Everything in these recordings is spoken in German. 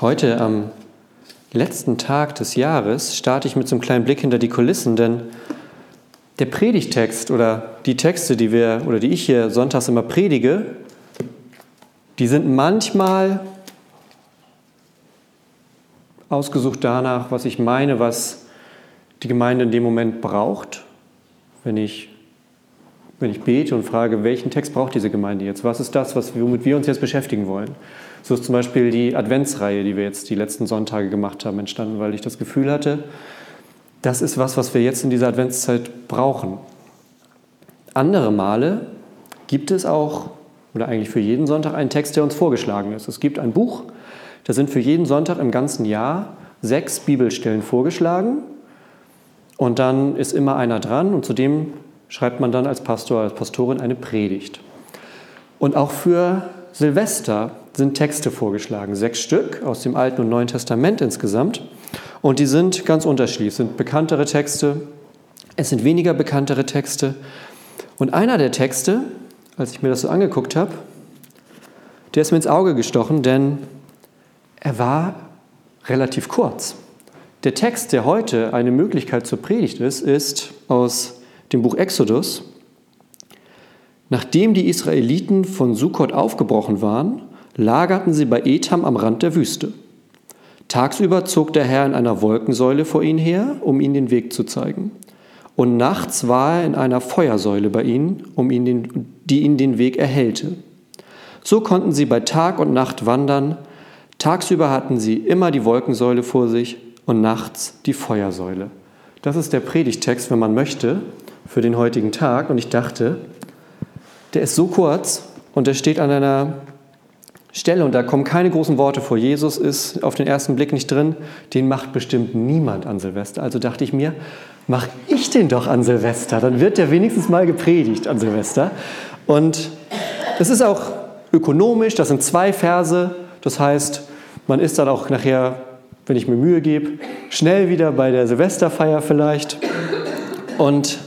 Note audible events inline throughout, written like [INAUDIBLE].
Heute am letzten Tag des Jahres starte ich mit so einem kleinen Blick hinter die Kulissen, denn der Predigtext oder die Texte, die wir oder die ich hier sonntags immer predige, die sind manchmal ausgesucht danach, was ich meine, was die Gemeinde in dem Moment braucht. Wenn ich, wenn ich bete und frage, welchen Text braucht diese Gemeinde jetzt? Was ist das, womit wir uns jetzt beschäftigen wollen? So ist zum Beispiel die Adventsreihe, die wir jetzt die letzten Sonntage gemacht haben, entstanden, weil ich das Gefühl hatte, das ist was, was wir jetzt in dieser Adventszeit brauchen. Andere Male gibt es auch, oder eigentlich für jeden Sonntag, einen Text, der uns vorgeschlagen ist. Es gibt ein Buch, da sind für jeden Sonntag im ganzen Jahr sechs Bibelstellen vorgeschlagen. Und dann ist immer einer dran und zudem schreibt man dann als Pastor, als Pastorin eine Predigt. Und auch für Silvester sind Texte vorgeschlagen, sechs Stück aus dem Alten und Neuen Testament insgesamt. Und die sind ganz unterschiedlich. Es sind bekanntere Texte, es sind weniger bekanntere Texte. Und einer der Texte, als ich mir das so angeguckt habe, der ist mir ins Auge gestochen, denn er war relativ kurz. Der Text, der heute eine Möglichkeit zur Predigt ist, ist aus dem Buch Exodus. Nachdem die Israeliten von Sukkot aufgebrochen waren, lagerten sie bei Etam am Rand der Wüste. Tagsüber zog der Herr in einer Wolkensäule vor ihnen her, um ihnen den Weg zu zeigen. Und nachts war er in einer Feuersäule bei ihnen, um ihnen den, die ihnen den Weg erhellte. So konnten sie bei Tag und Nacht wandern. Tagsüber hatten sie immer die Wolkensäule vor sich und nachts die Feuersäule. Das ist der Predigtext, wenn man möchte, für den heutigen Tag. Und ich dachte, der ist so kurz und der steht an einer Stelle und da kommen keine großen Worte vor. Jesus ist auf den ersten Blick nicht drin. Den macht bestimmt niemand an Silvester. Also dachte ich mir, mach ich den doch an Silvester. Dann wird der wenigstens mal gepredigt an Silvester. Und es ist auch ökonomisch. Das sind zwei Verse. Das heißt, man ist dann auch nachher wenn ich mir Mühe gebe, schnell wieder bei der Silvesterfeier vielleicht. Und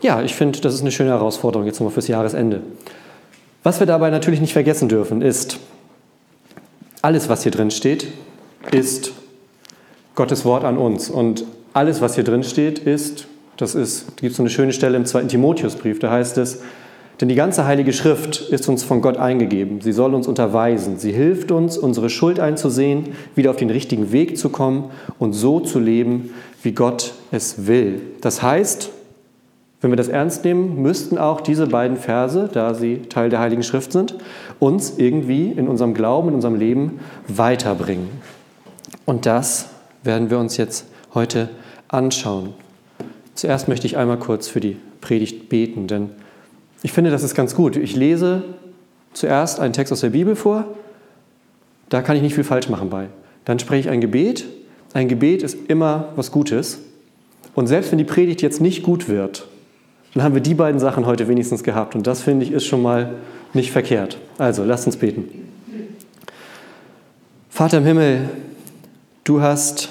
ja, ich finde, das ist eine schöne Herausforderung jetzt nochmal fürs Jahresende. Was wir dabei natürlich nicht vergessen dürfen, ist, alles, was hier drin steht, ist Gottes Wort an uns. Und alles, was hier drin steht, ist, das ist, da gibt es so eine schöne Stelle im zweiten Timotheusbrief, da heißt es, denn die ganze Heilige Schrift ist uns von Gott eingegeben. Sie soll uns unterweisen. Sie hilft uns, unsere Schuld einzusehen, wieder auf den richtigen Weg zu kommen und so zu leben, wie Gott es will. Das heißt, wenn wir das ernst nehmen, müssten auch diese beiden Verse, da sie Teil der Heiligen Schrift sind, uns irgendwie in unserem Glauben, in unserem Leben weiterbringen. Und das werden wir uns jetzt heute anschauen. Zuerst möchte ich einmal kurz für die Predigt beten, denn ich finde, das ist ganz gut. Ich lese zuerst einen Text aus der Bibel vor, da kann ich nicht viel falsch machen bei. Dann spreche ich ein Gebet. Ein Gebet ist immer was Gutes. Und selbst wenn die Predigt jetzt nicht gut wird, dann haben wir die beiden Sachen heute wenigstens gehabt. Und das finde ich ist schon mal nicht verkehrt. Also, lasst uns beten. Vater im Himmel, du hast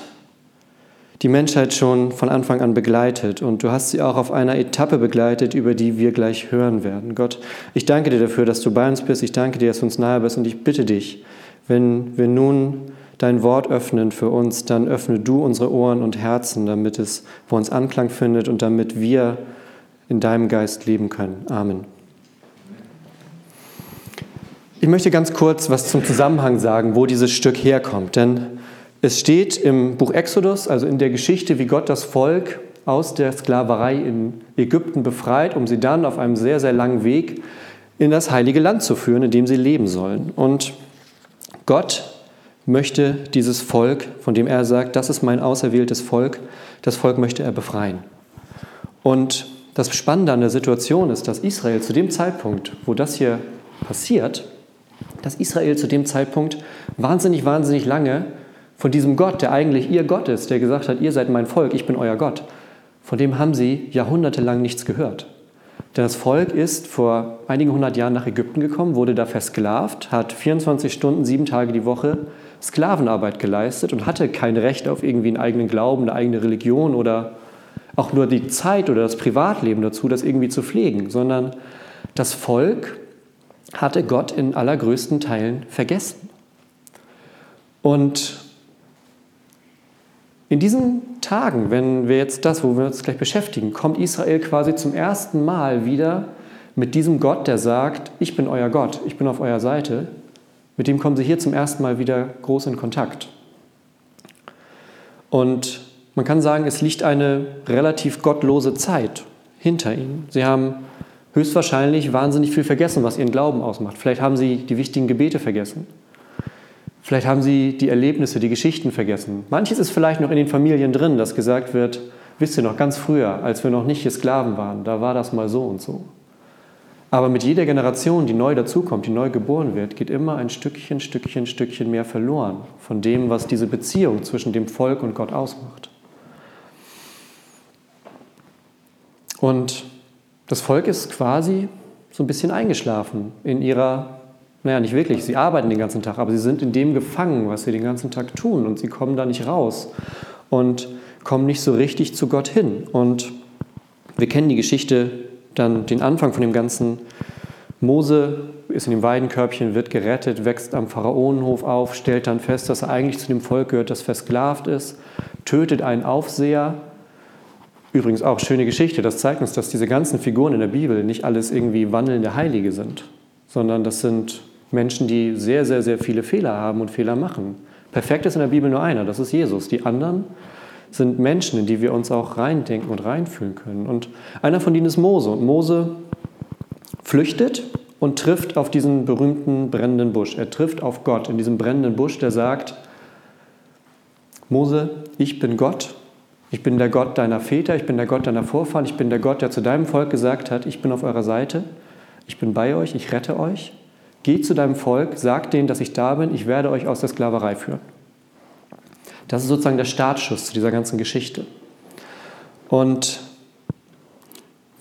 die Menschheit schon von Anfang an begleitet und du hast sie auch auf einer Etappe begleitet, über die wir gleich hören werden. Gott, ich danke dir dafür, dass du bei uns bist. Ich danke dir, dass du uns nahe bist und ich bitte dich, wenn wir nun dein Wort öffnen für uns, dann öffne du unsere Ohren und Herzen, damit es bei uns Anklang findet und damit wir in deinem Geist leben können. Amen. Ich möchte ganz kurz was zum Zusammenhang sagen, wo dieses Stück herkommt, denn es steht im Buch Exodus, also in der Geschichte, wie Gott das Volk aus der Sklaverei in Ägypten befreit, um sie dann auf einem sehr, sehr langen Weg in das heilige Land zu führen, in dem sie leben sollen. Und Gott möchte dieses Volk, von dem er sagt, das ist mein auserwähltes Volk, das Volk möchte er befreien. Und das Spannende an der Situation ist, dass Israel zu dem Zeitpunkt, wo das hier passiert, dass Israel zu dem Zeitpunkt wahnsinnig, wahnsinnig lange von diesem Gott, der eigentlich ihr Gott ist, der gesagt hat, ihr seid mein Volk, ich bin euer Gott, von dem haben sie jahrhundertelang nichts gehört. Denn das Volk ist vor einigen hundert Jahren nach Ägypten gekommen, wurde da versklavt, hat 24 Stunden, sieben Tage die Woche Sklavenarbeit geleistet und hatte kein Recht auf irgendwie einen eigenen Glauben, eine eigene Religion oder auch nur die Zeit oder das Privatleben dazu, das irgendwie zu pflegen, sondern das Volk hatte Gott in allergrößten Teilen vergessen. Und in diesen Tagen, wenn wir jetzt das, wo wir uns gleich beschäftigen, kommt Israel quasi zum ersten Mal wieder mit diesem Gott, der sagt, ich bin euer Gott, ich bin auf eurer Seite. Mit dem kommen sie hier zum ersten Mal wieder groß in Kontakt. Und man kann sagen, es liegt eine relativ gottlose Zeit hinter ihnen. Sie haben höchstwahrscheinlich wahnsinnig viel vergessen, was ihren Glauben ausmacht. Vielleicht haben sie die wichtigen Gebete vergessen. Vielleicht haben sie die Erlebnisse, die Geschichten vergessen. Manches ist vielleicht noch in den Familien drin, dass gesagt wird, wisst ihr noch, ganz früher, als wir noch nicht hier Sklaven waren, da war das mal so und so. Aber mit jeder Generation, die neu dazukommt, die neu geboren wird, geht immer ein Stückchen, Stückchen, Stückchen mehr verloren von dem, was diese Beziehung zwischen dem Volk und Gott ausmacht. Und das Volk ist quasi so ein bisschen eingeschlafen in ihrer, naja, nicht wirklich, sie arbeiten den ganzen Tag, aber sie sind in dem gefangen, was sie den ganzen Tag tun und sie kommen da nicht raus und kommen nicht so richtig zu Gott hin. Und wir kennen die Geschichte, dann den Anfang von dem Ganzen. Mose ist in dem Weidenkörbchen, wird gerettet, wächst am Pharaonenhof auf, stellt dann fest, dass er eigentlich zu dem Volk gehört, das versklavt ist, tötet einen Aufseher, Übrigens auch schöne Geschichte, das zeigt uns, dass diese ganzen Figuren in der Bibel nicht alles irgendwie wandelnde Heilige sind, sondern das sind Menschen, die sehr, sehr, sehr viele Fehler haben und Fehler machen. Perfekt ist in der Bibel nur einer, das ist Jesus. Die anderen sind Menschen, in die wir uns auch reindenken und reinfühlen können. Und einer von denen ist Mose. Und Mose flüchtet und trifft auf diesen berühmten brennenden Busch. Er trifft auf Gott in diesem brennenden Busch, der sagt, Mose, ich bin Gott ich bin der Gott deiner Väter, ich bin der Gott deiner Vorfahren, ich bin der Gott, der zu deinem Volk gesagt hat, ich bin auf eurer Seite, ich bin bei euch, ich rette euch. Geht zu deinem Volk, sagt denen, dass ich da bin, ich werde euch aus der Sklaverei führen. Das ist sozusagen der Startschuss zu dieser ganzen Geschichte. Und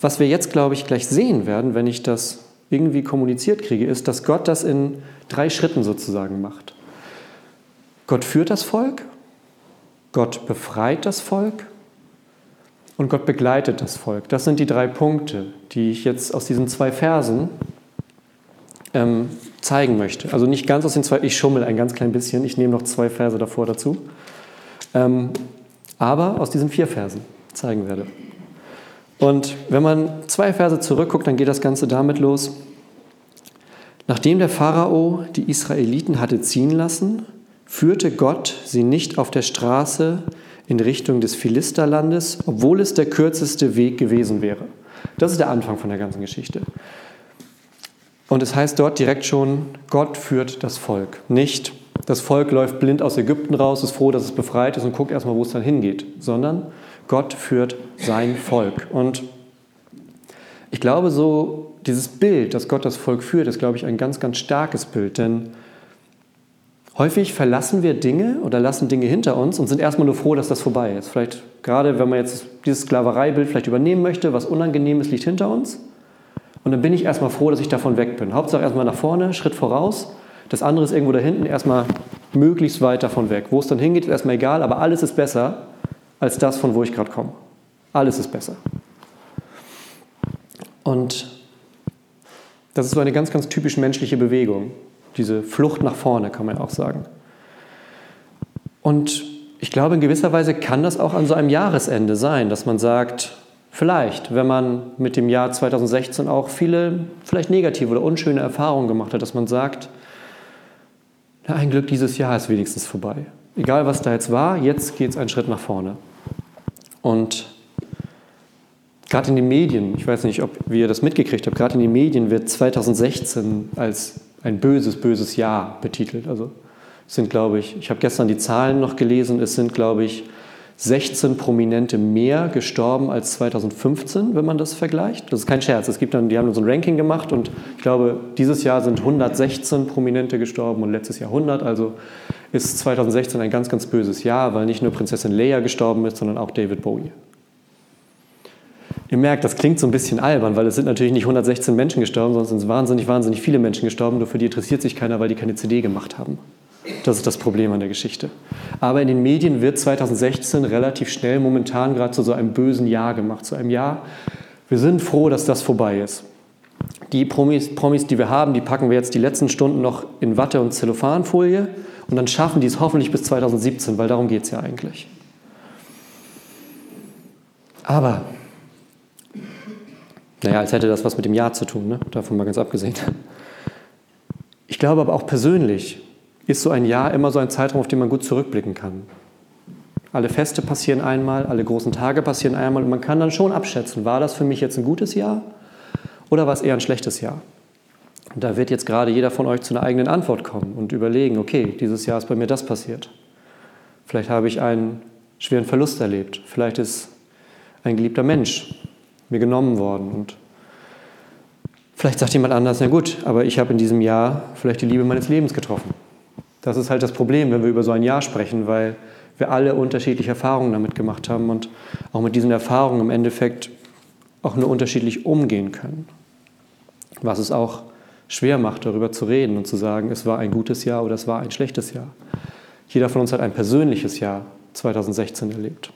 was wir jetzt, glaube ich, gleich sehen werden, wenn ich das irgendwie kommuniziert kriege, ist, dass Gott das in drei Schritten sozusagen macht. Gott führt das Volk, Gott befreit das Volk und Gott begleitet das Volk. Das sind die drei Punkte, die ich jetzt aus diesen zwei Versen ähm, zeigen möchte. Also nicht ganz aus den zwei, ich schummel ein ganz klein bisschen, ich nehme noch zwei Verse davor dazu, ähm, aber aus diesen vier Versen zeigen werde. Und wenn man zwei Verse zurückguckt, dann geht das Ganze damit los. Nachdem der Pharao die Israeliten hatte ziehen lassen, führte Gott sie nicht auf der Straße in Richtung des Philisterlandes, obwohl es der kürzeste Weg gewesen wäre. Das ist der Anfang von der ganzen Geschichte. Und es heißt dort direkt schon, Gott führt das Volk. Nicht, das Volk läuft blind aus Ägypten raus, ist froh, dass es befreit ist und guckt erstmal, wo es dann hingeht, sondern Gott führt sein Volk. Und ich glaube, so dieses Bild, dass Gott das Volk führt, ist, glaube ich, ein ganz, ganz starkes Bild, denn Häufig verlassen wir Dinge oder lassen Dinge hinter uns und sind erstmal nur froh, dass das vorbei ist. Vielleicht gerade, wenn man jetzt dieses Sklavereibild vielleicht übernehmen möchte, was Unangenehmes liegt hinter uns. Und dann bin ich erstmal froh, dass ich davon weg bin. Hauptsache erstmal nach vorne, Schritt voraus. Das andere ist irgendwo da hinten, erstmal möglichst weit davon weg. Wo es dann hingeht, ist erstmal egal, aber alles ist besser als das, von wo ich gerade komme. Alles ist besser. Und das ist so eine ganz, ganz typisch menschliche Bewegung diese Flucht nach vorne, kann man auch sagen. Und ich glaube, in gewisser Weise kann das auch an so einem Jahresende sein, dass man sagt, vielleicht, wenn man mit dem Jahr 2016 auch viele, vielleicht negative oder unschöne Erfahrungen gemacht hat, dass man sagt, na, ein Glück, dieses Jahr ist wenigstens vorbei. Egal, was da jetzt war, jetzt geht es einen Schritt nach vorne. Und gerade in den Medien, ich weiß nicht, ob ihr das mitgekriegt habt, gerade in den Medien wird 2016 als ein böses, böses Jahr betitelt. Also es sind, glaube ich, ich habe gestern die Zahlen noch gelesen, es sind, glaube ich, 16 Prominente mehr gestorben als 2015, wenn man das vergleicht. Das ist kein Scherz. Es gibt dann, die haben so ein Ranking gemacht und ich glaube, dieses Jahr sind 116 Prominente gestorben und letztes Jahr 100. Also ist 2016 ein ganz, ganz böses Jahr, weil nicht nur Prinzessin Leia gestorben ist, sondern auch David Bowie. Ihr merkt, das klingt so ein bisschen albern, weil es sind natürlich nicht 116 Menschen gestorben, sondern es sind wahnsinnig, wahnsinnig viele Menschen gestorben. Nur für die interessiert sich keiner, weil die keine CD gemacht haben. Das ist das Problem an der Geschichte. Aber in den Medien wird 2016 relativ schnell momentan gerade zu so einem bösen Jahr gemacht. Zu einem Jahr, wir sind froh, dass das vorbei ist. Die Promis, Promis, die wir haben, die packen wir jetzt die letzten Stunden noch in Watte und Zellophanfolie Und dann schaffen die es hoffentlich bis 2017, weil darum geht es ja eigentlich. Aber, naja, als hätte das was mit dem Jahr zu tun, ne? davon mal ganz abgesehen. Ich glaube aber auch persönlich ist so ein Jahr immer so ein Zeitraum, auf den man gut zurückblicken kann. Alle Feste passieren einmal, alle großen Tage passieren einmal und man kann dann schon abschätzen, war das für mich jetzt ein gutes Jahr oder war es eher ein schlechtes Jahr? Und da wird jetzt gerade jeder von euch zu einer eigenen Antwort kommen und überlegen, okay, dieses Jahr ist bei mir das passiert. Vielleicht habe ich einen schweren Verlust erlebt. Vielleicht ist ein geliebter Mensch mir genommen worden. Und vielleicht sagt jemand anders, na gut, aber ich habe in diesem Jahr vielleicht die Liebe meines Lebens getroffen. Das ist halt das Problem, wenn wir über so ein Jahr sprechen, weil wir alle unterschiedliche Erfahrungen damit gemacht haben und auch mit diesen Erfahrungen im Endeffekt auch nur unterschiedlich umgehen können. Was es auch schwer macht, darüber zu reden und zu sagen, es war ein gutes Jahr oder es war ein schlechtes Jahr. Jeder von uns hat ein persönliches Jahr 2016 erlebt.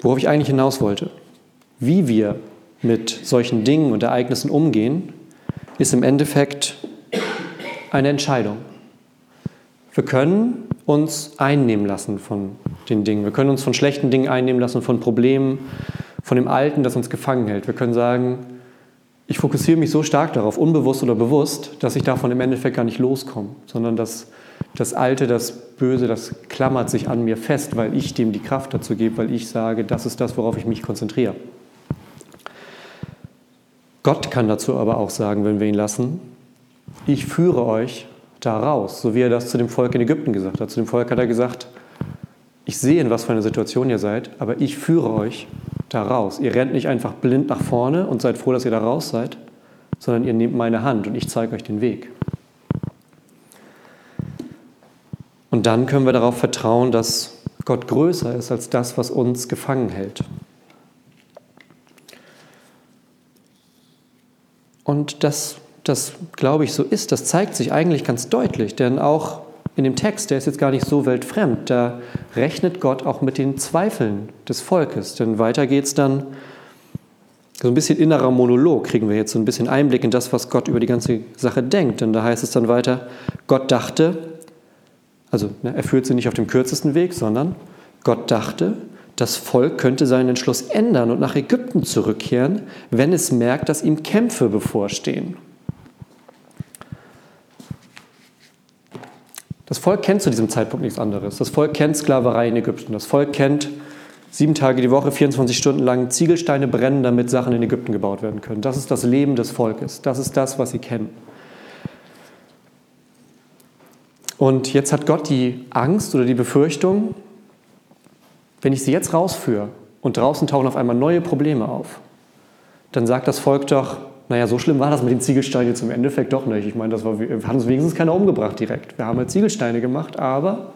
Worauf ich eigentlich hinaus wollte, wie wir mit solchen Dingen und Ereignissen umgehen, ist im Endeffekt eine Entscheidung. Wir können uns einnehmen lassen von den Dingen. Wir können uns von schlechten Dingen einnehmen lassen, von Problemen, von dem Alten, das uns gefangen hält. Wir können sagen, ich fokussiere mich so stark darauf, unbewusst oder bewusst, dass ich davon im Endeffekt gar nicht loskomme, sondern dass das Alte, das Böse, das klammert sich an mir fest, weil ich dem die Kraft dazu gebe, weil ich sage, das ist das, worauf ich mich konzentriere. Gott kann dazu aber auch sagen, wenn wir ihn lassen, ich führe euch da raus, so wie er das zu dem Volk in Ägypten gesagt hat. Zu dem Volk hat er gesagt, ich sehe, in was für einer Situation ihr seid, aber ich führe euch da raus. Ihr rennt nicht einfach blind nach vorne und seid froh, dass ihr da raus seid, sondern ihr nehmt meine Hand und ich zeige euch den Weg. Und dann können wir darauf vertrauen, dass Gott größer ist als das, was uns gefangen hält. Und das, das glaube ich, so ist, das zeigt sich eigentlich ganz deutlich, denn auch in dem Text, der ist jetzt gar nicht so weltfremd, da rechnet Gott auch mit den Zweifeln des Volkes. Denn weiter geht es dann, so ein bisschen innerer Monolog kriegen wir jetzt so ein bisschen Einblick in das, was Gott über die ganze Sache denkt. Denn da heißt es dann weiter, Gott dachte, also ne, er führt sie nicht auf dem kürzesten Weg, sondern Gott dachte, das Volk könnte seinen Entschluss ändern und nach Ägypten zurückkehren, wenn es merkt, dass ihm Kämpfe bevorstehen. Das Volk kennt zu diesem Zeitpunkt nichts anderes. Das Volk kennt Sklaverei in Ägypten. Das Volk kennt sieben Tage die Woche, 24 Stunden lang Ziegelsteine brennen, damit Sachen in Ägypten gebaut werden können. Das ist das Leben des Volkes. Das ist das, was sie kennen. Und jetzt hat Gott die Angst oder die Befürchtung, wenn ich sie jetzt rausführe und draußen tauchen auf einmal neue Probleme auf, dann sagt das Volk doch, naja, so schlimm war das mit den Ziegelsteinen jetzt im Endeffekt doch nicht. Ich meine, das war, wir haben uns wenigstens keiner umgebracht direkt. Wir haben halt Ziegelsteine gemacht, aber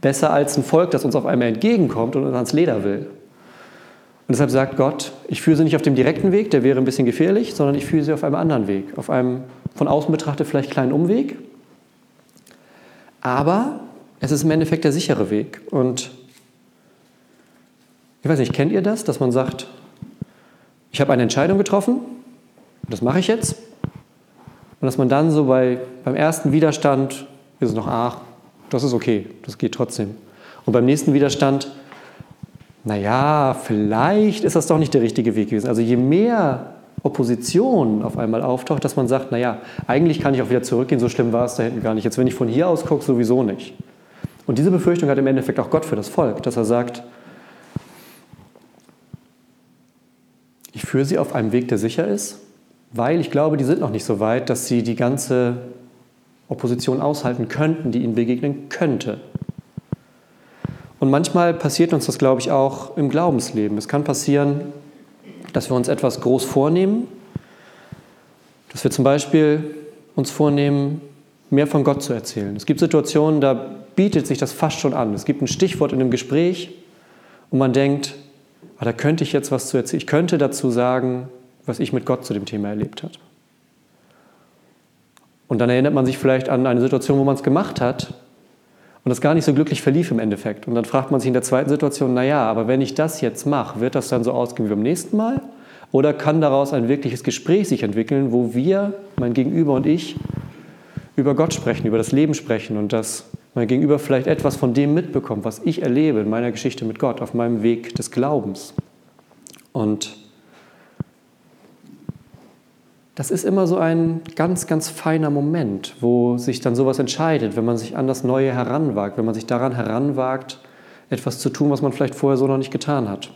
besser als ein Volk, das uns auf einmal entgegenkommt und uns ans Leder will. Und deshalb sagt Gott, ich führe sie nicht auf dem direkten Weg, der wäre ein bisschen gefährlich, sondern ich führe sie auf einem anderen Weg, auf einem von außen betrachtet vielleicht kleinen Umweg. Aber es ist im Endeffekt der sichere Weg. Und ich weiß nicht, kennt ihr das, dass man sagt, ich habe eine Entscheidung getroffen, das mache ich jetzt. Und dass man dann so bei, beim ersten Widerstand ist es noch, ach, das ist okay, das geht trotzdem. Und beim nächsten Widerstand, naja, vielleicht ist das doch nicht der richtige Weg gewesen. Also je mehr Opposition auf einmal auftaucht, dass man sagt, naja, eigentlich kann ich auch wieder zurückgehen, so schlimm war es da hinten gar nicht. Jetzt, wenn ich von hier aus gucke, sowieso nicht. Und diese Befürchtung hat im Endeffekt auch Gott für das Volk, dass er sagt, ich führe sie auf einem Weg, der sicher ist, weil ich glaube, die sind noch nicht so weit, dass sie die ganze Opposition aushalten könnten, die ihnen begegnen könnte. Und manchmal passiert uns das, glaube ich, auch im Glaubensleben. Es kann passieren, dass wir uns etwas groß vornehmen, dass wir zum Beispiel uns vornehmen, mehr von Gott zu erzählen. Es gibt Situationen, da bietet sich das fast schon an. Es gibt ein Stichwort in einem Gespräch und man denkt, ah, da könnte ich jetzt was zu erzählen. Ich könnte dazu sagen, was ich mit Gott zu dem Thema erlebt habe. Und dann erinnert man sich vielleicht an eine Situation, wo man es gemacht hat und das gar nicht so glücklich verlief im Endeffekt. Und dann fragt man sich in der zweiten Situation, naja, aber wenn ich das jetzt mache, wird das dann so ausgehen wie beim nächsten Mal? Oder kann daraus ein wirkliches Gespräch sich entwickeln, wo wir, mein Gegenüber und ich, über Gott sprechen, über das Leben sprechen und dass mein Gegenüber vielleicht etwas von dem mitbekommt, was ich erlebe in meiner Geschichte mit Gott, auf meinem Weg des Glaubens. Und das ist immer so ein ganz, ganz feiner Moment, wo sich dann sowas entscheidet, wenn man sich an das Neue heranwagt, wenn man sich daran heranwagt, etwas zu tun, was man vielleicht vorher so noch nicht getan hat.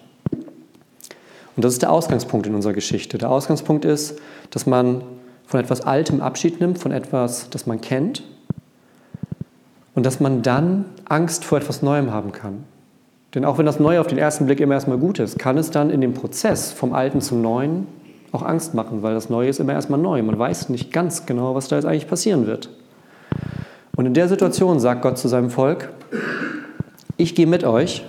Und das ist der Ausgangspunkt in unserer Geschichte. Der Ausgangspunkt ist, dass man von etwas Altem Abschied nimmt, von etwas, das man kennt, und dass man dann Angst vor etwas Neuem haben kann. Denn auch wenn das Neue auf den ersten Blick immer erstmal gut ist, kann es dann in dem Prozess vom Alten zum Neuen auch Angst machen, weil das Neue ist immer erstmal neu. Man weiß nicht ganz genau, was da jetzt eigentlich passieren wird. Und in der Situation sagt Gott zu seinem Volk, ich gehe mit euch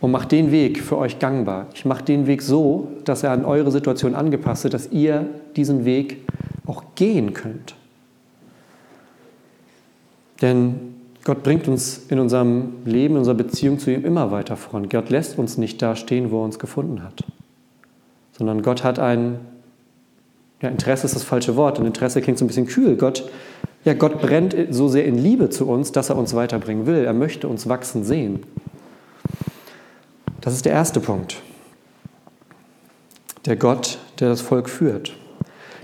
und mache den Weg für euch gangbar. Ich mache den Weg so, dass er an eure Situation angepasst ist, dass ihr diesen Weg auch gehen könnt. Denn Gott bringt uns in unserem Leben, in unserer Beziehung zu ihm immer weiter voran. Gott lässt uns nicht da stehen, wo er uns gefunden hat, sondern Gott hat ein, ja, Interesse ist das falsche Wort, ein Interesse klingt so ein bisschen kühl. Gott, ja, Gott brennt so sehr in Liebe zu uns, dass er uns weiterbringen will. Er möchte uns wachsen sehen. Das ist der erste Punkt. Der Gott, der das Volk führt.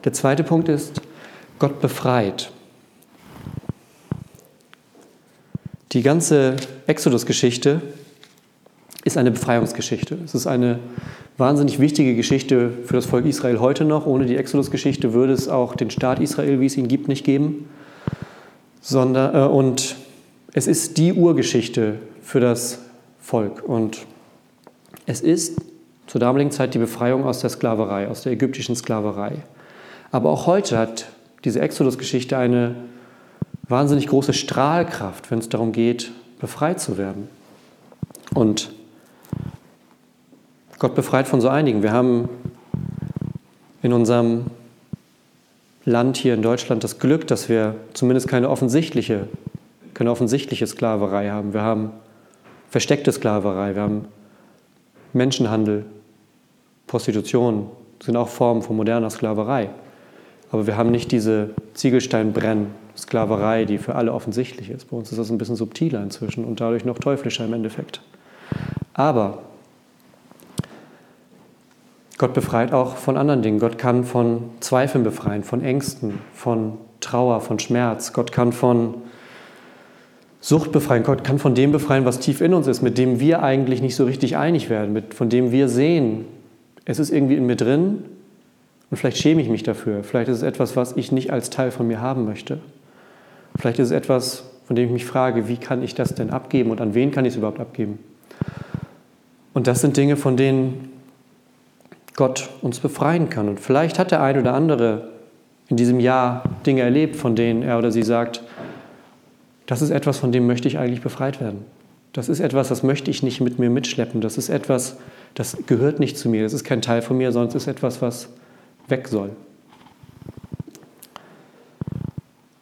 Der zweite Punkt ist, Gott befreit. Die ganze Exodus-Geschichte ist eine Befreiungsgeschichte. Es ist eine wahnsinnig wichtige Geschichte für das Volk Israel heute noch. Ohne die Exodus-Geschichte würde es auch den Staat Israel, wie es ihn gibt, nicht geben. Sondern, äh, und es ist die Urgeschichte für das Volk. Und es ist zur damaligen Zeit die Befreiung aus der Sklaverei, aus der ägyptischen Sklaverei. Aber auch heute hat diese Exodus-Geschichte eine wahnsinnig große Strahlkraft, wenn es darum geht, befreit zu werden. Und Gott befreit von so einigen. Wir haben in unserem Land hier in Deutschland das Glück, dass wir zumindest keine offensichtliche, keine offensichtliche Sklaverei haben. Wir haben versteckte Sklaverei, wir haben Menschenhandel, Prostitution, sind auch Formen von moderner Sklaverei. Aber wir haben nicht diese Ziegelsteinbrenn-Sklaverei, die für alle offensichtlich ist. Bei uns ist das ein bisschen subtiler inzwischen und dadurch noch teuflischer im Endeffekt. Aber Gott befreit auch von anderen Dingen. Gott kann von Zweifeln befreien, von Ängsten, von Trauer, von Schmerz. Gott kann von Sucht befreien. Gott kann von dem befreien, was tief in uns ist, mit dem wir eigentlich nicht so richtig einig werden, mit, von dem wir sehen, es ist irgendwie in mir drin, und vielleicht schäme ich mich dafür. Vielleicht ist es etwas, was ich nicht als Teil von mir haben möchte. Vielleicht ist es etwas, von dem ich mich frage, wie kann ich das denn abgeben und an wen kann ich es überhaupt abgeben? Und das sind Dinge, von denen Gott uns befreien kann. Und vielleicht hat der ein oder andere in diesem Jahr Dinge erlebt, von denen er oder sie sagt, das ist etwas, von dem möchte ich eigentlich befreit werden. Das ist etwas, das möchte ich nicht mit mir mitschleppen. Das ist etwas, das gehört nicht zu mir. Das ist kein Teil von mir, es ist etwas, was weg soll.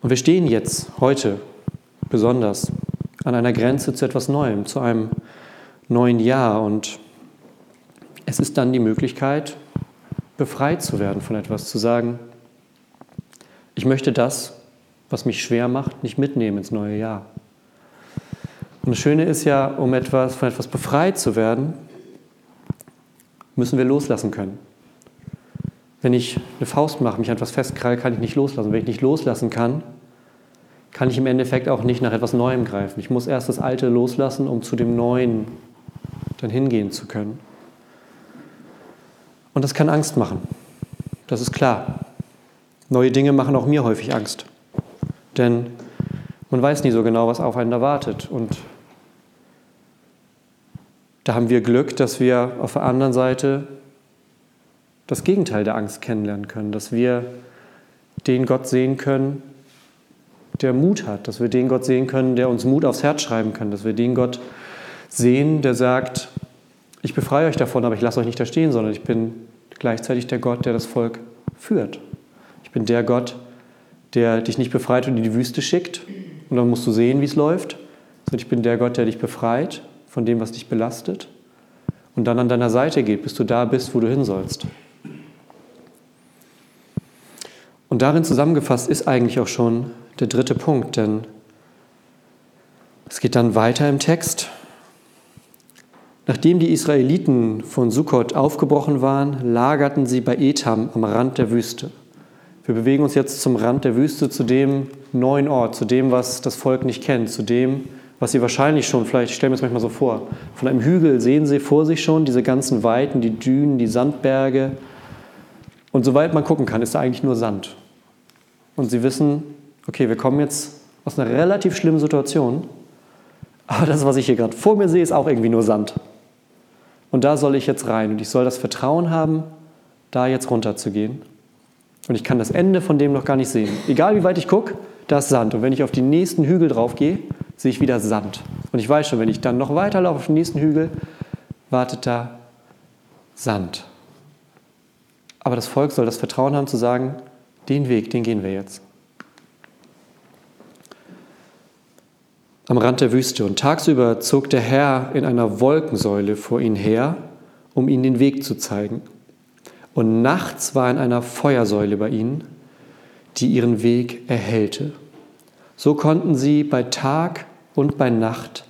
Und wir stehen jetzt heute besonders an einer Grenze zu etwas Neuem, zu einem neuen Jahr. Und es ist dann die Möglichkeit, befreit zu werden von etwas, zu sagen, ich möchte das, was mich schwer macht, nicht mitnehmen ins neue Jahr. Und das Schöne ist ja, um etwas, von etwas befreit zu werden, müssen wir loslassen können. Wenn ich eine Faust mache, mich an etwas festkrall, kann ich nicht loslassen. Wenn ich nicht loslassen kann, kann ich im Endeffekt auch nicht nach etwas Neuem greifen. Ich muss erst das Alte loslassen, um zu dem Neuen dann hingehen zu können. Und das kann Angst machen. Das ist klar. Neue Dinge machen auch mir häufig Angst. Denn man weiß nie so genau, was auf einen erwartet. Und da haben wir Glück, dass wir auf der anderen Seite das Gegenteil der Angst kennenlernen können, dass wir den Gott sehen können, der Mut hat, dass wir den Gott sehen können, der uns Mut aufs Herz schreiben kann, dass wir den Gott sehen, der sagt, ich befreie euch davon, aber ich lasse euch nicht da stehen, sondern ich bin gleichzeitig der Gott, der das Volk führt. Ich bin der Gott, der dich nicht befreit und in die Wüste schickt und dann musst du sehen, wie es läuft, sondern ich bin der Gott, der dich befreit von dem, was dich belastet und dann an deiner Seite geht, bis du da bist, wo du hin sollst. Und darin zusammengefasst ist eigentlich auch schon der dritte Punkt, denn es geht dann weiter im Text. Nachdem die Israeliten von Sukkot aufgebrochen waren, lagerten sie bei Etam am Rand der Wüste. Wir bewegen uns jetzt zum Rand der Wüste, zu dem neuen Ort, zu dem, was das Volk nicht kennt, zu dem, was sie wahrscheinlich schon, vielleicht stellen wir es manchmal so vor, von einem Hügel sehen sie vor sich schon diese ganzen Weiten, die Dünen, die Sandberge. Und soweit man gucken kann, ist da eigentlich nur Sand. Und sie wissen, okay, wir kommen jetzt aus einer relativ schlimmen Situation, aber das, was ich hier gerade vor mir sehe, ist auch irgendwie nur Sand. Und da soll ich jetzt rein und ich soll das Vertrauen haben, da jetzt runterzugehen. Und ich kann das Ende von dem noch gar nicht sehen. Egal wie weit ich gucke, da ist Sand. Und wenn ich auf die nächsten Hügel drauf gehe, sehe ich wieder Sand. Und ich weiß schon, wenn ich dann noch weiter laufe auf den nächsten Hügel, wartet da Sand. Aber das Volk soll das Vertrauen haben zu sagen, den Weg, den gehen wir jetzt. Am Rand der Wüste. Und tagsüber zog der Herr in einer Wolkensäule vor ihn her, um ihnen den Weg zu zeigen. Und nachts war in einer Feuersäule bei ihnen, die ihren Weg erhellte. So konnten sie bei Tag und bei Nacht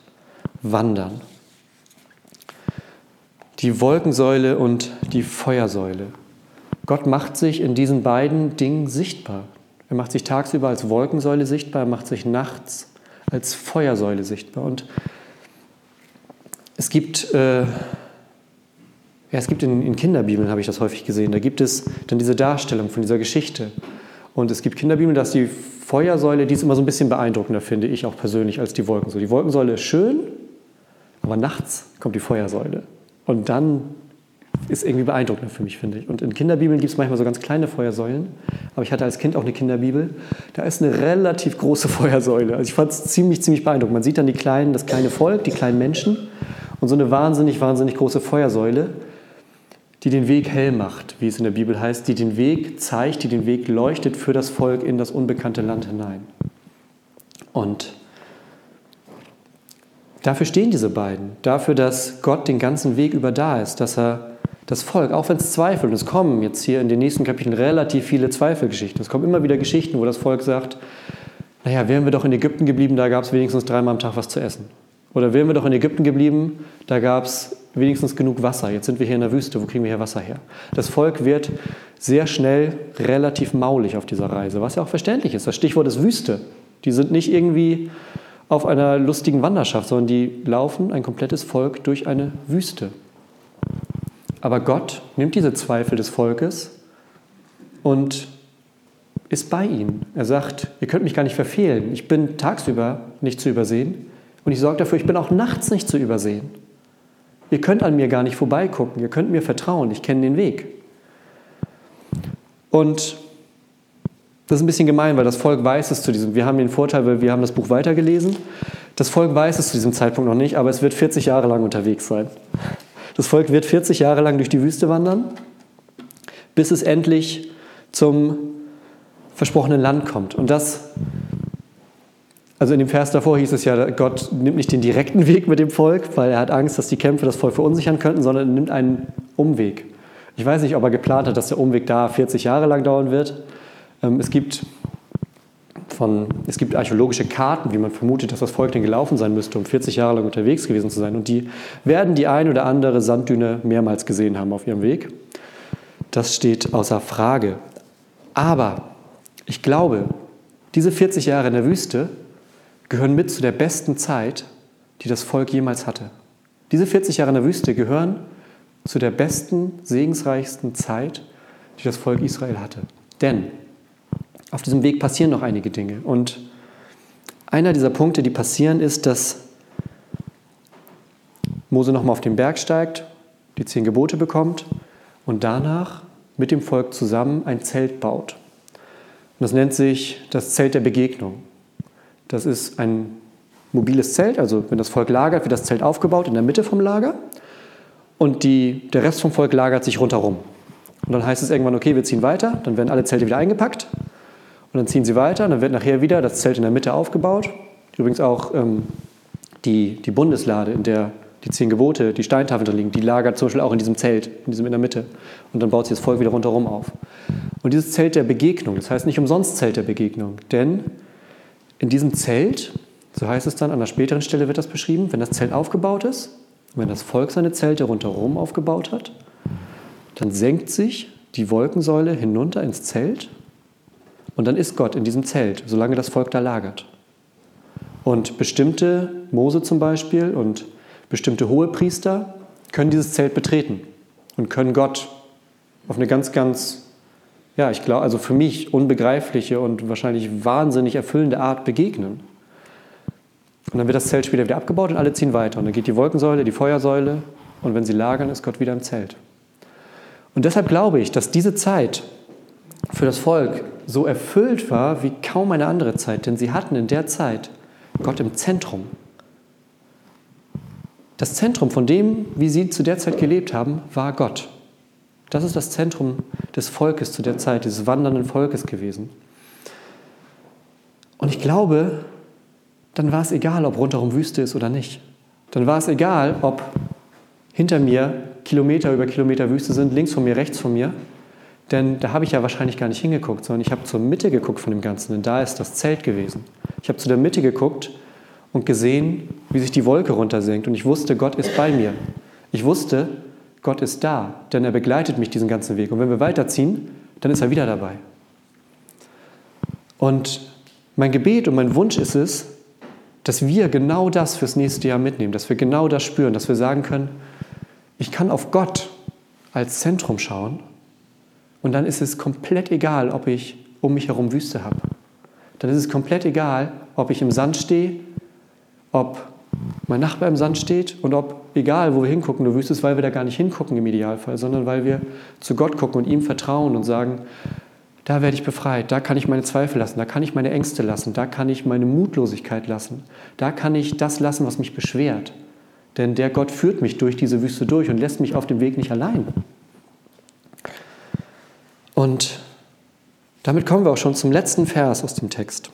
wandern. Die Wolkensäule und die Feuersäule. Gott macht sich in diesen beiden Dingen sichtbar. Er macht sich tagsüber als Wolkensäule sichtbar, er macht sich nachts als Feuersäule sichtbar. Und es gibt äh, ja, es gibt in, in Kinderbibeln, habe ich das häufig gesehen, da gibt es dann diese Darstellung von dieser Geschichte. Und es gibt Kinderbibeln, dass die Feuersäule, die ist immer so ein bisschen beeindruckender, finde ich auch persönlich, als die Wolkensäule. Die Wolkensäule ist schön, aber nachts kommt die Feuersäule. Und dann ist irgendwie beeindruckender für mich, finde ich. Und in Kinderbibeln gibt es manchmal so ganz kleine Feuersäulen. Aber ich hatte als Kind auch eine Kinderbibel. Da ist eine relativ große [LAUGHS] Feuersäule. Also ich fand es ziemlich, ziemlich beeindruckend. Man sieht dann die kleinen, das kleine Volk, die kleinen Menschen und so eine wahnsinnig, wahnsinnig große Feuersäule die den Weg hell macht, wie es in der Bibel heißt, die den Weg zeigt, die den Weg leuchtet für das Volk in das unbekannte Land hinein. Und dafür stehen diese beiden, dafür, dass Gott den ganzen Weg über da ist, dass er das Volk, auch wenn es zweifelt, und es kommen jetzt hier in den nächsten Kapiteln relativ viele Zweifelgeschichten, es kommen immer wieder Geschichten, wo das Volk sagt, naja, wären wir doch in Ägypten geblieben, da gab es wenigstens dreimal am Tag was zu essen. Oder wären wir doch in Ägypten geblieben, da gab es wenigstens genug Wasser. Jetzt sind wir hier in der Wüste, wo kriegen wir hier Wasser her? Das Volk wird sehr schnell relativ maulig auf dieser Reise, was ja auch verständlich ist. Das Stichwort ist Wüste. Die sind nicht irgendwie auf einer lustigen Wanderschaft, sondern die laufen ein komplettes Volk durch eine Wüste. Aber Gott nimmt diese Zweifel des Volkes und ist bei ihnen. Er sagt, ihr könnt mich gar nicht verfehlen. Ich bin tagsüber nicht zu übersehen und ich sorge dafür, ich bin auch nachts nicht zu übersehen. Ihr könnt an mir gar nicht vorbeigucken, ihr könnt mir vertrauen, ich kenne den Weg. Und das ist ein bisschen gemein, weil das Volk weiß es zu diesem, wir haben den Vorteil, weil wir haben das Buch weitergelesen. Das Volk weiß es zu diesem Zeitpunkt noch nicht, aber es wird 40 Jahre lang unterwegs sein. Das Volk wird 40 Jahre lang durch die Wüste wandern, bis es endlich zum versprochenen Land kommt. Und das also in dem Vers davor hieß es ja, Gott nimmt nicht den direkten Weg mit dem Volk, weil er hat Angst, dass die Kämpfe das Volk verunsichern könnten, sondern er nimmt einen Umweg. Ich weiß nicht, ob er geplant hat, dass der Umweg da 40 Jahre lang dauern wird. Ähm, es gibt, von, es gibt archäologische Karten, wie man vermutet, dass das Volk denn gelaufen sein müsste, um 40 Jahre lang unterwegs gewesen zu sein. Und die werden die ein oder andere Sanddüne mehrmals gesehen haben auf ihrem Weg. Das steht außer Frage. Aber ich glaube, diese 40 Jahre in der Wüste gehören mit zu der besten Zeit, die das Volk jemals hatte. Diese 40 Jahre in der Wüste gehören zu der besten, segensreichsten Zeit, die das Volk Israel hatte. Denn auf diesem Weg passieren noch einige Dinge. Und einer dieser Punkte, die passieren, ist, dass Mose nochmal auf den Berg steigt, die zehn Gebote bekommt und danach mit dem Volk zusammen ein Zelt baut. Und das nennt sich das Zelt der Begegnung. Das ist ein mobiles Zelt, also wenn das Volk lagert, wird das Zelt aufgebaut in der Mitte vom Lager und die, der Rest vom Volk lagert sich rundherum. Und dann heißt es irgendwann, okay, wir ziehen weiter, dann werden alle Zelte wieder eingepackt und dann ziehen sie weiter und dann wird nachher wieder das Zelt in der Mitte aufgebaut. Übrigens auch ähm, die, die Bundeslade, in der die zehn Gebote, die Steintafeln drin liegen, die lagert zum Beispiel auch in diesem Zelt, in diesem in der Mitte. Und dann baut sich das Volk wieder rundherum auf. Und dieses Zelt der Begegnung, das heißt nicht umsonst Zelt der Begegnung, denn in diesem Zelt, so heißt es dann, an einer späteren Stelle wird das beschrieben, wenn das Zelt aufgebaut ist, wenn das Volk seine Zelte rundherum aufgebaut hat, dann senkt sich die Wolkensäule hinunter ins Zelt und dann ist Gott in diesem Zelt, solange das Volk da lagert. Und bestimmte, Mose zum Beispiel und bestimmte Hohepriester können dieses Zelt betreten und können Gott auf eine ganz, ganz, ja, ich glaube, also für mich unbegreifliche und wahrscheinlich wahnsinnig erfüllende Art begegnen. Und dann wird das Zelt später wieder abgebaut und alle ziehen weiter. Und dann geht die Wolkensäule, die Feuersäule und wenn sie lagern, ist Gott wieder im Zelt. Und deshalb glaube ich, dass diese Zeit für das Volk so erfüllt war wie kaum eine andere Zeit, denn sie hatten in der Zeit Gott im Zentrum. Das Zentrum von dem, wie sie zu der Zeit gelebt haben, war Gott. Das ist das Zentrum des Volkes zu der Zeit, dieses wandernden Volkes gewesen. Und ich glaube, dann war es egal, ob rundherum Wüste ist oder nicht. Dann war es egal, ob hinter mir Kilometer über Kilometer Wüste sind, links von mir, rechts von mir. Denn da habe ich ja wahrscheinlich gar nicht hingeguckt, sondern ich habe zur Mitte geguckt von dem Ganzen, denn da ist das Zelt gewesen. Ich habe zu der Mitte geguckt und gesehen, wie sich die Wolke runtersenkt und ich wusste, Gott ist bei mir. Ich wusste, Gott ist da, denn er begleitet mich diesen ganzen Weg. Und wenn wir weiterziehen, dann ist er wieder dabei. Und mein Gebet und mein Wunsch ist es, dass wir genau das fürs nächste Jahr mitnehmen, dass wir genau das spüren, dass wir sagen können, ich kann auf Gott als Zentrum schauen und dann ist es komplett egal, ob ich um mich herum Wüste habe. Dann ist es komplett egal, ob ich im Sand stehe, ob mein Nachbar im Sand steht und ob, egal wo wir hingucken, du wüsstest, weil wir da gar nicht hingucken im Idealfall, sondern weil wir zu Gott gucken und ihm vertrauen und sagen, da werde ich befreit, da kann ich meine Zweifel lassen, da kann ich meine Ängste lassen, da kann ich meine Mutlosigkeit lassen, da kann ich das lassen, was mich beschwert. Denn der Gott führt mich durch diese Wüste durch und lässt mich auf dem Weg nicht allein. Und damit kommen wir auch schon zum letzten Vers aus dem Text.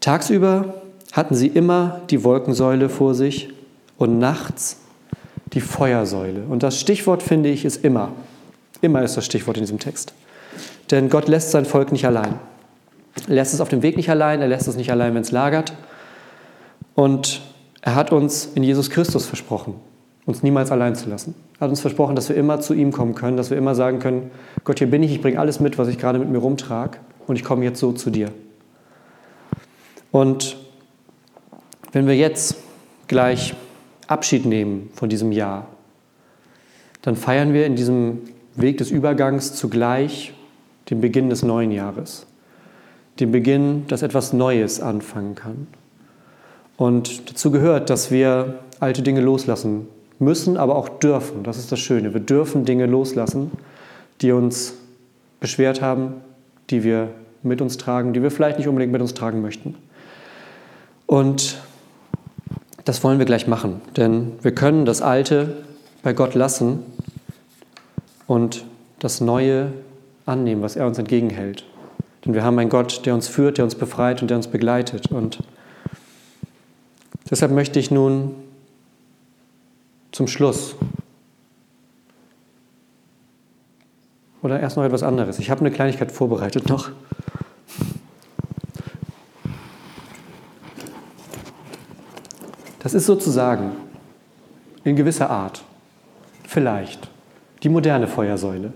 Tagsüber hatten sie immer die Wolkensäule vor sich und nachts die Feuersäule. Und das Stichwort, finde ich, ist immer. Immer ist das Stichwort in diesem Text. Denn Gott lässt sein Volk nicht allein. Er lässt es auf dem Weg nicht allein, er lässt es nicht allein, wenn es lagert. Und er hat uns in Jesus Christus versprochen, uns niemals allein zu lassen. Hat uns versprochen, dass wir immer zu ihm kommen können, dass wir immer sagen können, Gott, hier bin ich, ich bringe alles mit, was ich gerade mit mir rumtrage und ich komme jetzt so zu dir. Und wenn wir jetzt gleich Abschied nehmen von diesem Jahr, dann feiern wir in diesem Weg des Übergangs zugleich den Beginn des neuen Jahres, den Beginn, dass etwas Neues anfangen kann. Und dazu gehört, dass wir alte Dinge loslassen müssen, aber auch dürfen. Das ist das Schöne. Wir dürfen Dinge loslassen, die uns beschwert haben, die wir mit uns tragen, die wir vielleicht nicht unbedingt mit uns tragen möchten. Und das wollen wir gleich machen, denn wir können das Alte bei Gott lassen und das Neue annehmen, was er uns entgegenhält. Denn wir haben einen Gott, der uns führt, der uns befreit und der uns begleitet. Und Deshalb möchte ich nun zum Schluss oder erst noch etwas anderes. Ich habe eine Kleinigkeit vorbereitet noch. Das ist sozusagen in gewisser Art vielleicht die moderne Feuersäule.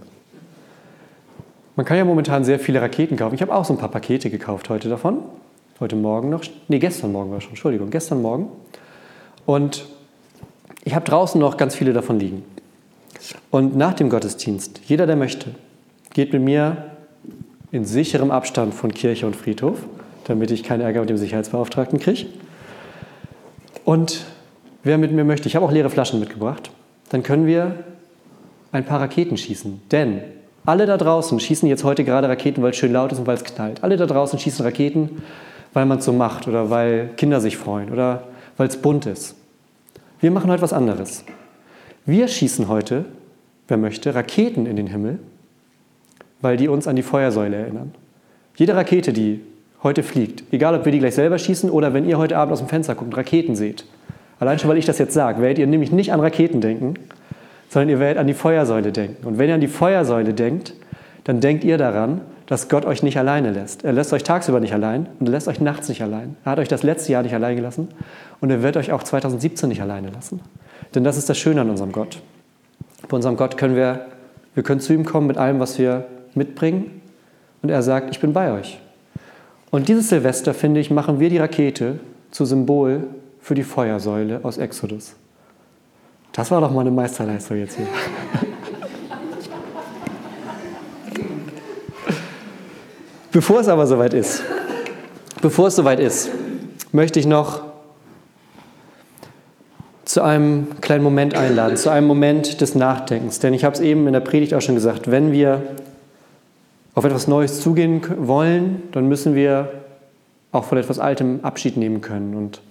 Man kann ja momentan sehr viele Raketen kaufen. Ich habe auch so ein paar Pakete gekauft heute davon heute Morgen noch, nee, gestern Morgen war schon, Entschuldigung, gestern Morgen. Und ich habe draußen noch ganz viele davon liegen. Und nach dem Gottesdienst, jeder, der möchte, geht mit mir in sicherem Abstand von Kirche und Friedhof, damit ich keinen Ärger mit dem Sicherheitsbeauftragten kriege. Und wer mit mir möchte, ich habe auch leere Flaschen mitgebracht, dann können wir ein paar Raketen schießen. Denn alle da draußen schießen jetzt heute gerade Raketen, weil es schön laut ist und weil es knallt. Alle da draußen schießen Raketen, weil man es so macht oder weil Kinder sich freuen oder weil es bunt ist. Wir machen heute was anderes. Wir schießen heute, wer möchte, Raketen in den Himmel, weil die uns an die Feuersäule erinnern. Jede Rakete, die heute fliegt, egal ob wir die gleich selber schießen oder wenn ihr heute Abend aus dem Fenster guckt und Raketen seht, allein schon weil ich das jetzt sage, werdet ihr nämlich nicht an Raketen denken, sondern ihr werdet an die Feuersäule denken. Und wenn ihr an die Feuersäule denkt, dann denkt ihr daran, dass Gott euch nicht alleine lässt. Er lässt euch tagsüber nicht allein und er lässt euch nachts nicht allein. Er hat euch das letzte Jahr nicht allein gelassen und er wird euch auch 2017 nicht alleine lassen. Denn das ist das Schöne an unserem Gott. Bei unserem Gott können wir, wir können zu ihm kommen mit allem, was wir mitbringen und er sagt, ich bin bei euch. Und dieses Silvester, finde ich, machen wir die Rakete zu Symbol für die Feuersäule aus Exodus. Das war doch mal eine Meisterleistung jetzt hier. [LAUGHS] Bevor es aber soweit ist, bevor es soweit ist, möchte ich noch zu einem kleinen Moment einladen, zu einem Moment des Nachdenkens. Denn ich habe es eben in der Predigt auch schon gesagt, wenn wir auf etwas Neues zugehen wollen, dann müssen wir auch von etwas Altem Abschied nehmen können. Und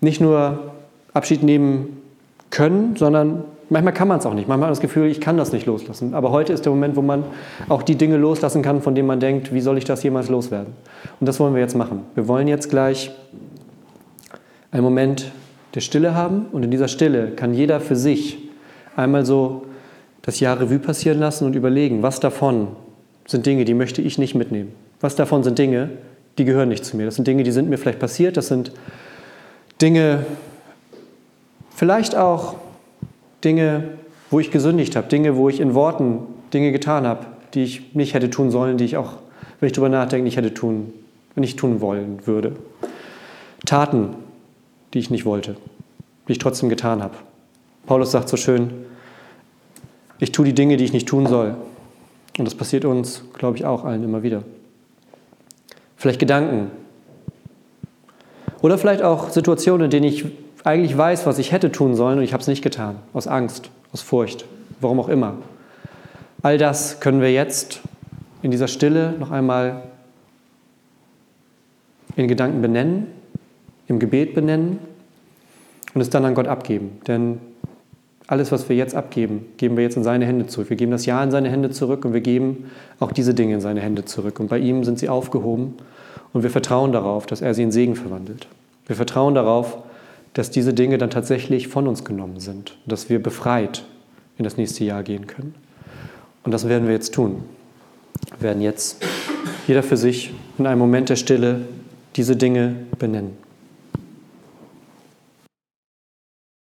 nicht nur Abschied nehmen können, sondern manchmal kann man es auch nicht. Manchmal hat man das Gefühl, ich kann das nicht loslassen. Aber heute ist der Moment, wo man auch die Dinge loslassen kann, von denen man denkt, wie soll ich das jemals loswerden? Und das wollen wir jetzt machen. Wir wollen jetzt gleich einen Moment der Stille haben und in dieser Stille kann jeder für sich einmal so das Jahr Revue passieren lassen und überlegen, was davon sind Dinge, die möchte ich nicht mitnehmen. Was davon sind Dinge, die gehören nicht zu mir. Das sind Dinge, die sind mir vielleicht passiert. Das sind Dinge, vielleicht auch Dinge, wo ich gesündigt habe. Dinge, wo ich in Worten Dinge getan habe, die ich nicht hätte tun sollen, die ich auch, wenn ich darüber nachdenke, nicht hätte tun, nicht tun wollen würde. Taten, die ich nicht wollte, die ich trotzdem getan habe. Paulus sagt so schön, ich tue die Dinge, die ich nicht tun soll. Und das passiert uns, glaube ich, auch allen immer wieder. Vielleicht Gedanken. Oder vielleicht auch Situationen, in denen ich eigentlich weiß, was ich hätte tun sollen und ich habe es nicht getan. Aus Angst, aus Furcht, warum auch immer. All das können wir jetzt in dieser Stille noch einmal in Gedanken benennen, im Gebet benennen und es dann an Gott abgeben. Denn alles, was wir jetzt abgeben, geben wir jetzt in seine Hände zurück. Wir geben das Ja in seine Hände zurück und wir geben auch diese Dinge in seine Hände zurück. Und bei ihm sind sie aufgehoben und wir vertrauen darauf, dass er sie in Segen verwandelt. Wir vertrauen darauf, dass diese Dinge dann tatsächlich von uns genommen sind, dass wir befreit in das nächste Jahr gehen können. Und das werden wir jetzt tun. Wir werden jetzt jeder für sich in einem Moment der Stille diese Dinge benennen.